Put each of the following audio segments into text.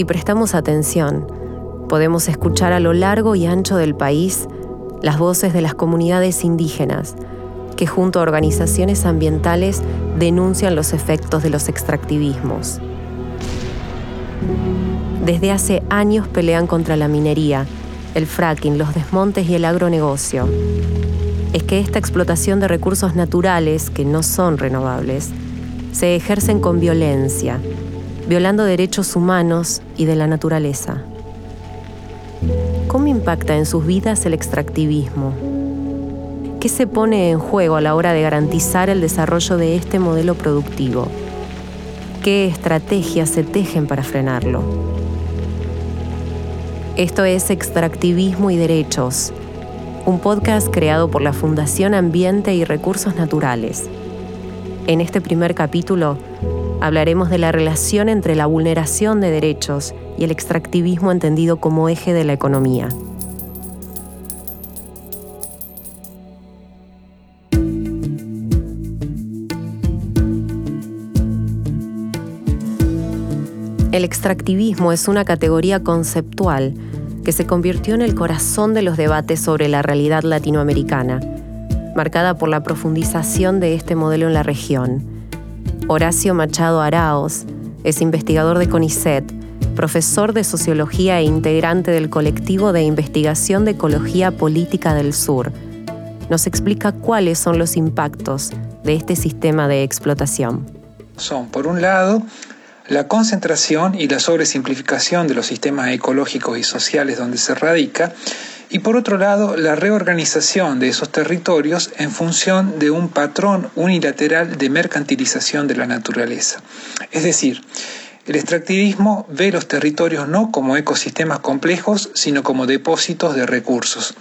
Si prestamos atención, podemos escuchar a lo largo y ancho del país las voces de las comunidades indígenas que junto a organizaciones ambientales denuncian los efectos de los extractivismos. Desde hace años pelean contra la minería, el fracking, los desmontes y el agronegocio. Es que esta explotación de recursos naturales, que no son renovables, se ejercen con violencia, violando derechos humanos y de la naturaleza. ¿Cómo impacta en sus vidas el extractivismo? ¿Qué se pone en juego a la hora de garantizar el desarrollo de este modelo productivo? ¿Qué estrategias se tejen para frenarlo? Esto es Extractivismo y Derechos, un podcast creado por la Fundación Ambiente y Recursos Naturales. En este primer capítulo hablaremos de la relación entre la vulneración de derechos y el extractivismo entendido como eje de la economía. El extractivismo es una categoría conceptual que se convirtió en el corazón de los debates sobre la realidad latinoamericana, marcada por la profundización de este modelo en la región. Horacio Machado Araos es investigador de CONICET, profesor de sociología e integrante del colectivo de investigación de ecología política del sur. Nos explica cuáles son los impactos de este sistema de explotación. Son, por un lado, la concentración y la sobresimplificación de los sistemas ecológicos y sociales donde se radica, y por otro lado, la reorganización de esos territorios en función de un patrón unilateral de mercantilización de la naturaleza. Es decir, el extractivismo ve los territorios no como ecosistemas complejos, sino como depósitos de recursos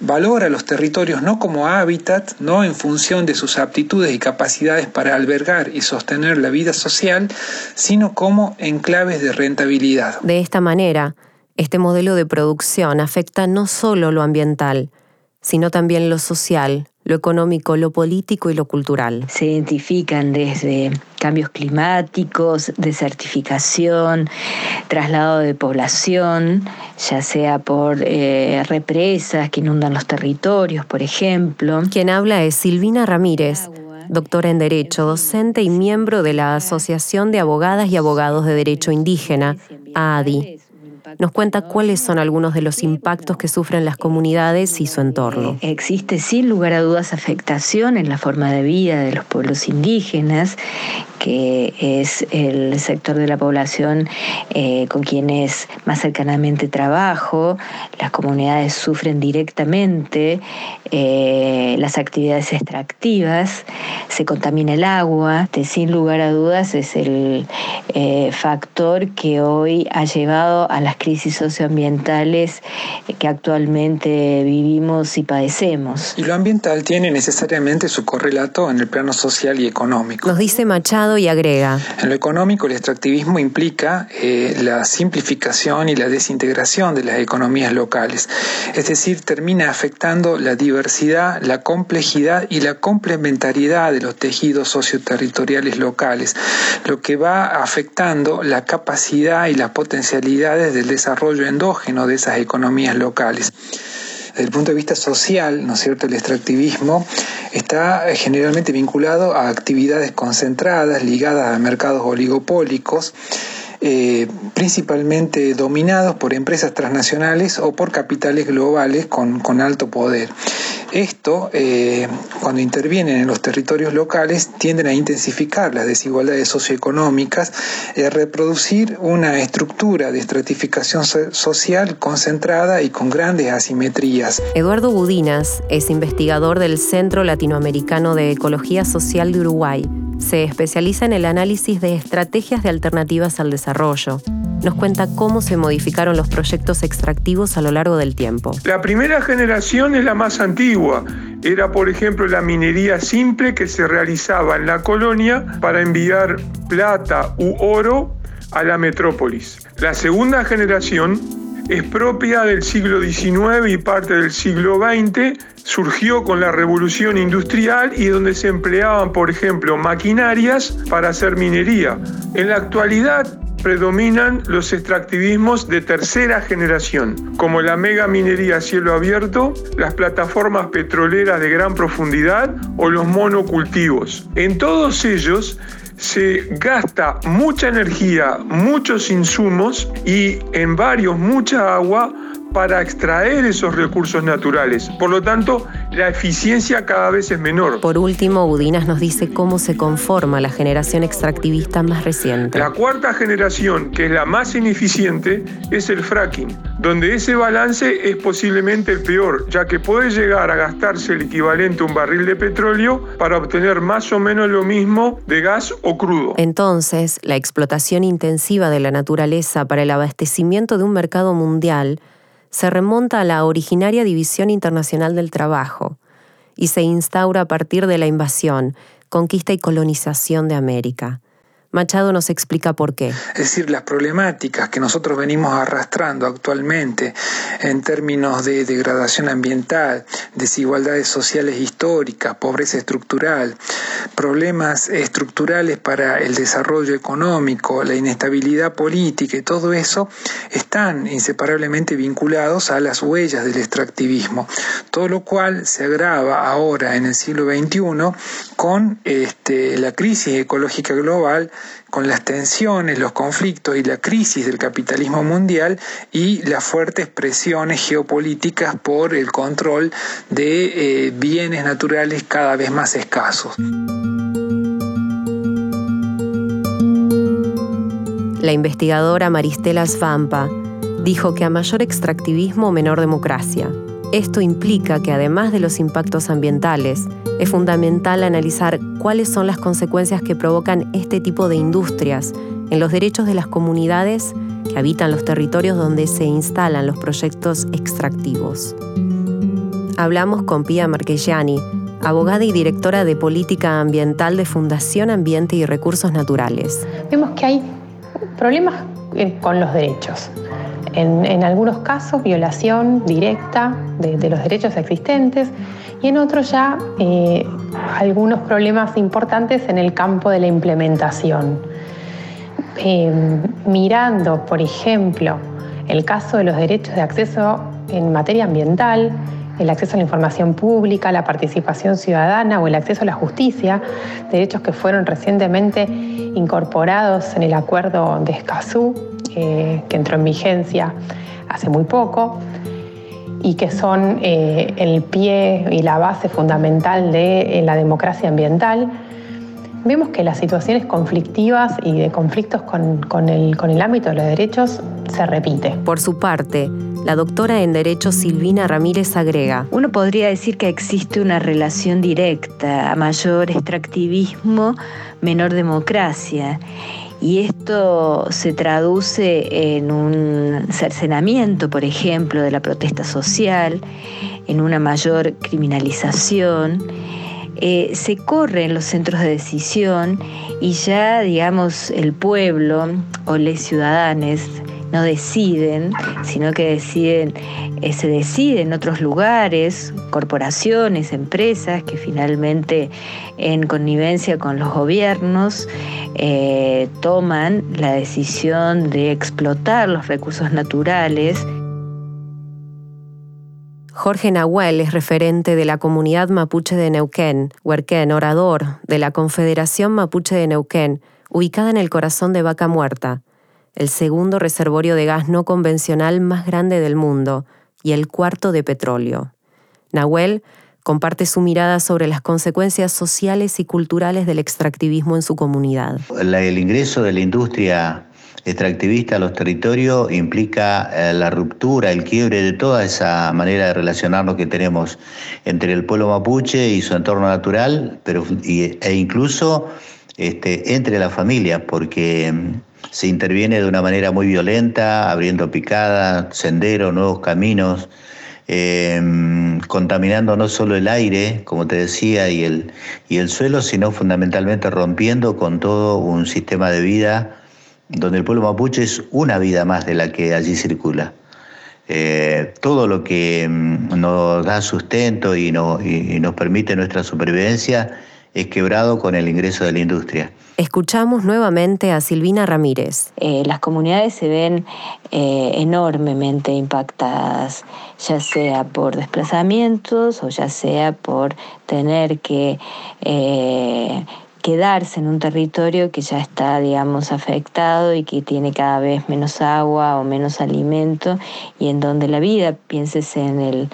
valora los territorios no como hábitat, no en función de sus aptitudes y capacidades para albergar y sostener la vida social, sino como enclaves de rentabilidad. De esta manera, este modelo de producción afecta no solo lo ambiental, sino también lo social, lo económico, lo político y lo cultural. Se identifican desde cambios climáticos, desertificación, traslado de población, ya sea por eh, represas que inundan los territorios, por ejemplo. Quien habla es Silvina Ramírez, doctora en Derecho, docente y miembro de la Asociación de Abogadas y Abogados de Derecho Indígena, AADI nos cuenta cuáles son algunos de los impactos que sufren las comunidades y su entorno. Existe sin lugar a dudas afectación en la forma de vida de los pueblos indígenas, que es el sector de la población eh, con quienes más cercanamente trabajo. Las comunidades sufren directamente eh, las actividades extractivas, se contamina el agua, sin lugar a dudas es el eh, factor que hoy ha llevado a las crisis socioambientales que actualmente vivimos y padecemos. Y lo ambiental tiene necesariamente su correlato en el plano social y económico. Nos dice Machado y agrega. En lo económico, el extractivismo implica eh, la simplificación y la desintegración de las economías locales. Es decir, termina afectando la diversidad, la complejidad y la complementariedad de los tejidos socioterritoriales locales, lo que va afectando la capacidad y las potencialidades del desarrollo endógeno de esas economías locales. Desde el punto de vista social, ¿no es cierto?, el extractivismo está generalmente vinculado a actividades concentradas ligadas a mercados oligopólicos eh, principalmente dominados por empresas transnacionales o por capitales globales con, alto poder. Esto, eh, cuando intervienen en los territorios locales, tienden a intensificar las desigualdades socioeconómicas a reproducir una estructura de estratificación social concentrada y con grandes asimetrías. Eduardo Budinas es investigador del Centro Latinoamericano de Ecología Social de Uruguay se especializa en el análisis de estrategias de alternativas al desarrollo. Nos cuenta cómo se modificaron los proyectos extractivos a lo largo del tiempo. La primera generación es la más antigua. Era, por ejemplo, la minería simple que se realizaba en la colonia para enviar plata u oro a la metrópolis. La segunda generación es propia del siglo XIX y parte del siglo XX, surgió con la revolución industrial y donde se empleaban, por ejemplo, maquinarias para hacer minería. En la actualidad, predominan los extractivismos de tercera generación, como la mega minería a cielo abierto, las plataformas petroleras de gran profundidad o los monocultivos. En todos ellos se gasta mucha energía, muchos insumos y en varios mucha agua para extraer esos recursos naturales. Por lo tanto, la eficiencia cada vez es menor. Por último, Udinas nos dice cómo se conforma la generación extractivista más reciente. La cuarta generación, que es la más ineficiente, es el fracking, donde ese balance es posiblemente el peor, ya que puede llegar a gastarse el equivalente a un barril de petróleo para obtener más o menos lo mismo de gas o crudo. Entonces, la explotación intensiva de la naturaleza para el abastecimiento de un mercado mundial se remonta a la originaria División Internacional del Trabajo y se instaura a partir de la invasión, conquista y colonización de América. Machado nos explica por qué. Es decir, las problemáticas que nosotros venimos arrastrando actualmente en términos de degradación ambiental, desigualdades sociales históricas, pobreza estructural, problemas estructurales para el desarrollo económico, la inestabilidad política y todo eso están inseparablemente vinculados a las huellas del extractivismo, todo lo cual se agrava ahora en el siglo XXI con este, la crisis ecológica global con las tensiones, los conflictos y la crisis del capitalismo mundial y las fuertes presiones geopolíticas por el control de eh, bienes naturales cada vez más escasos. La investigadora Maristela Svampa dijo que a mayor extractivismo, menor democracia. Esto implica que además de los impactos ambientales, es fundamental analizar cuáles son las consecuencias que provocan este tipo de industrias en los derechos de las comunidades que habitan los territorios donde se instalan los proyectos extractivos. Hablamos con Pia Marchegiani, abogada y directora de política ambiental de Fundación Ambiente y Recursos Naturales. Vemos que hay problemas eh, con los derechos. En, algunos casos, violación directa de, los derechos existentes y en otros ya eh, algunos problemas importantes en el campo de la implementación. Eh, mirando, por ejemplo, el caso de los derechos de acceso en materia ambiental, el acceso a la información pública, la participación ciudadana o el acceso a la justicia, derechos que fueron recientemente incorporados en el acuerdo de Escazú, eh, que entró en vigencia hace muy poco y que son eh, el pie y la base fundamental de eh, la democracia ambiental, vemos que las situaciones conflictivas y de conflictos con, el, con el ámbito de los derechos se repite. Por su parte, la doctora en Derecho Silvina Ramírez agrega. Uno podría decir que existe una relación directa, a mayor extractivismo, menor democracia. Y esto se traduce en un cercenamiento, por ejemplo, de la protesta social, en una mayor criminalización. Eh, se corre en los centros de decisión y ya, digamos, el pueblo o los ciudadanos no deciden, sino que deciden, eh, se deciden en otros lugares, corporaciones, empresas que finalmente en connivencia con los gobiernos eh, toman la decisión de explotar los recursos naturales. Jorge Nahuel es referente de la comunidad mapuche de Neuquén, Huerquén, orador de la Confederación Mapuche de Neuquén, ubicada en el corazón de Vaca Muerta el segundo reservorio de gas no convencional más grande del mundo y el cuarto de petróleo. Nahuel comparte su mirada sobre las consecuencias sociales y culturales del extractivismo en su comunidad. El ingreso de la industria extractivista a los territorios implica eh, la ruptura, el quiebre de toda esa manera de relacionarnos que tenemos entre el pueblo mapuche y su entorno natural, pero, e incluso este, entre las familias, porque se interviene de una manera muy violenta, abriendo picadas, senderos, nuevos caminos, em, contaminando no solo el aire, como te decía, y el, y el suelo, sino fundamentalmente rompiendo con todo un sistema de vida donde el pueblo mapuche es una vida más de la que allí circula. Eh, todo lo que em, nos da sustento y, y nos permite nuestra supervivencia quebrado con el ingreso de la industria. Escuchamos nuevamente a Silvina Ramírez. Eh, las comunidades se ven eh, enormemente impactadas, ya sea por desplazamientos o ya sea por tener que eh, quedarse en un territorio que ya está, digamos, afectado y que tiene cada vez menos agua o menos alimento y en donde la vida, pienses en el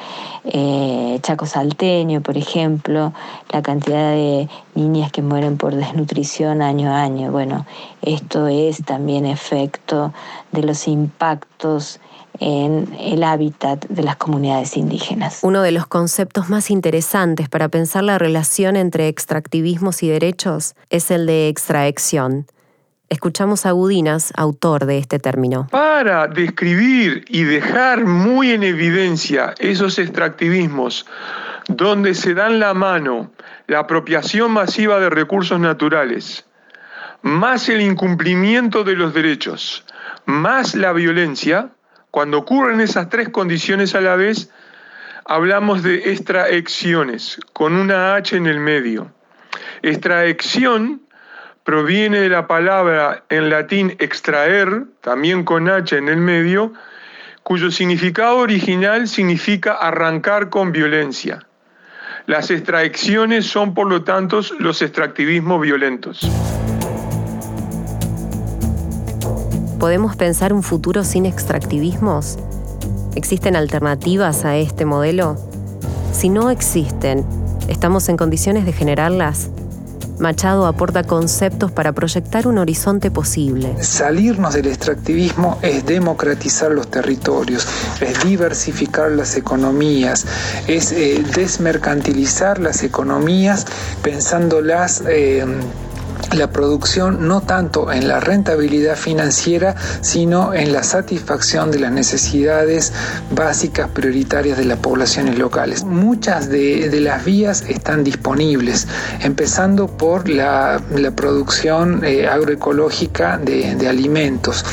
eh, Chaco salteño, por ejemplo, la cantidad de niñas que mueren por desnutrición año a año. Bueno, esto es también efecto de los impactos en el hábitat de las comunidades indígenas. Uno de los conceptos más interesantes para pensar la relación entre extractivismos y derechos es el de extracción. Escuchamos a Gudinas, autor de este término. Para describir y dejar muy en evidencia esos extractivismos donde se dan la mano la apropiación masiva de recursos naturales, más el incumplimiento de los derechos, más la violencia, cuando ocurren esas tres condiciones a la vez, hablamos de extraecciones, con una H en el medio. Extraección proviene de la palabra en latín extraer, también con H en el medio, cuyo significado original significa arrancar con violencia. Las extraecciones son, por lo tanto, los extractivismos violentos. ¿Podemos pensar un futuro sin extractivismos? ¿Existen alternativas a este modelo? Si no existen, ¿estamos en condiciones de generarlas? Machado aporta conceptos para proyectar un horizonte posible. Salirnos del extractivismo es democratizar los territorios, es diversificar las economías, es eh, desmercantilizar las economías pensándolas... Eh, la producción no tanto en la rentabilidad financiera, sino en la satisfacción de las necesidades básicas prioritarias de las poblaciones locales. Muchas de, las vías están disponibles, empezando por la, producción eh, agroecológica de, alimentos,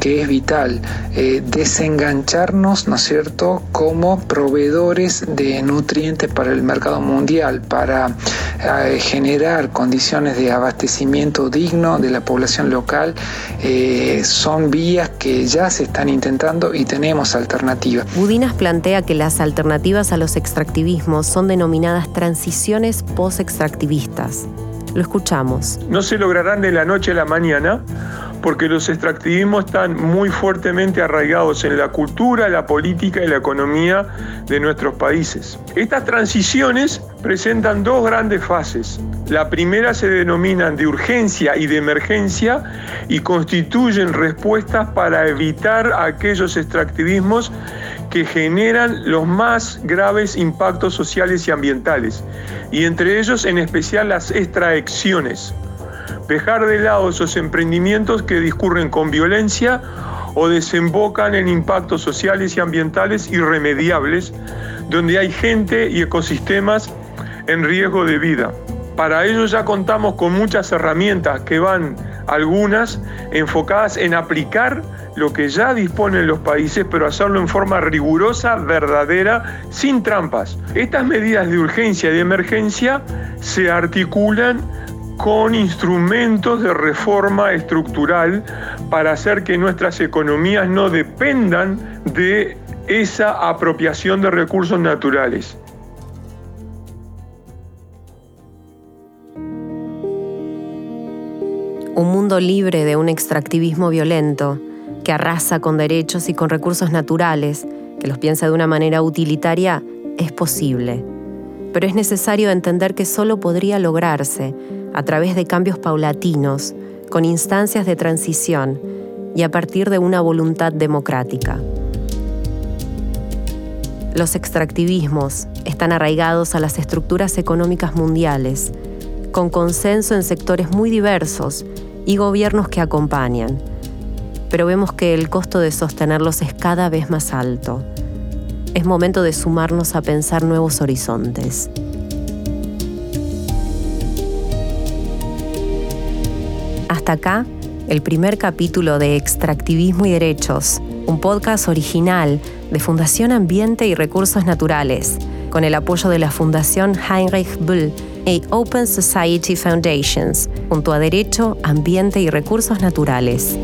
que es vital, eh, desengancharnos, ¿no es cierto?, como proveedores de nutrientes para el mercado mundial, para eh, generar condiciones de abastecimiento digno de la población local eh, son vías que ya se están intentando y tenemos alternativas. Budinas plantea que las alternativas a los extractivismos son denominadas transiciones post-extractivistas. Lo escuchamos. No se lograrán de la noche a la mañana porque los extractivismos están muy fuertemente arraigados en la cultura, la política y la economía de nuestros países. Estas transiciones presentan dos grandes fases. La primera se denominan de urgencia y de emergencia y constituyen respuestas para evitar aquellos extractivismos que generan los más graves impactos sociales y ambientales, y entre ellos en especial las extracciones dejar de lado esos emprendimientos que discurren con violencia o desembocan en impactos sociales y ambientales irremediables, donde hay gente y ecosistemas en riesgo de vida. Para ello ya contamos con muchas herramientas que van algunas enfocadas en aplicar lo que ya disponen los países, pero hacerlo en forma rigurosa, verdadera, sin trampas. Estas medidas de urgencia y de emergencia se articulan con instrumentos de reforma estructural para hacer que nuestras economías no dependan de esa apropiación de recursos naturales. Un mundo libre de un extractivismo violento que arrasa con derechos y con recursos naturales, que los piensa de una manera utilitaria, es posible. Pero es necesario entender que solo podría lograrse a través de cambios paulatinos, con instancias de transición y a partir de una voluntad democrática. Los extractivismos están arraigados a las estructuras económicas mundiales, con consenso en sectores muy diversos y gobiernos que acompañan, pero vemos que el costo de sostenerlos es cada vez más alto. Es momento de sumarnos a pensar nuevos horizontes. Acá, el primer capítulo de Extractivismo y Derechos, un podcast original de Fundación Ambiente y Recursos Naturales, con el apoyo de la Fundación Heinrich Böll y Open Society Foundations, junto a Derecho, Ambiente y Recursos Naturales.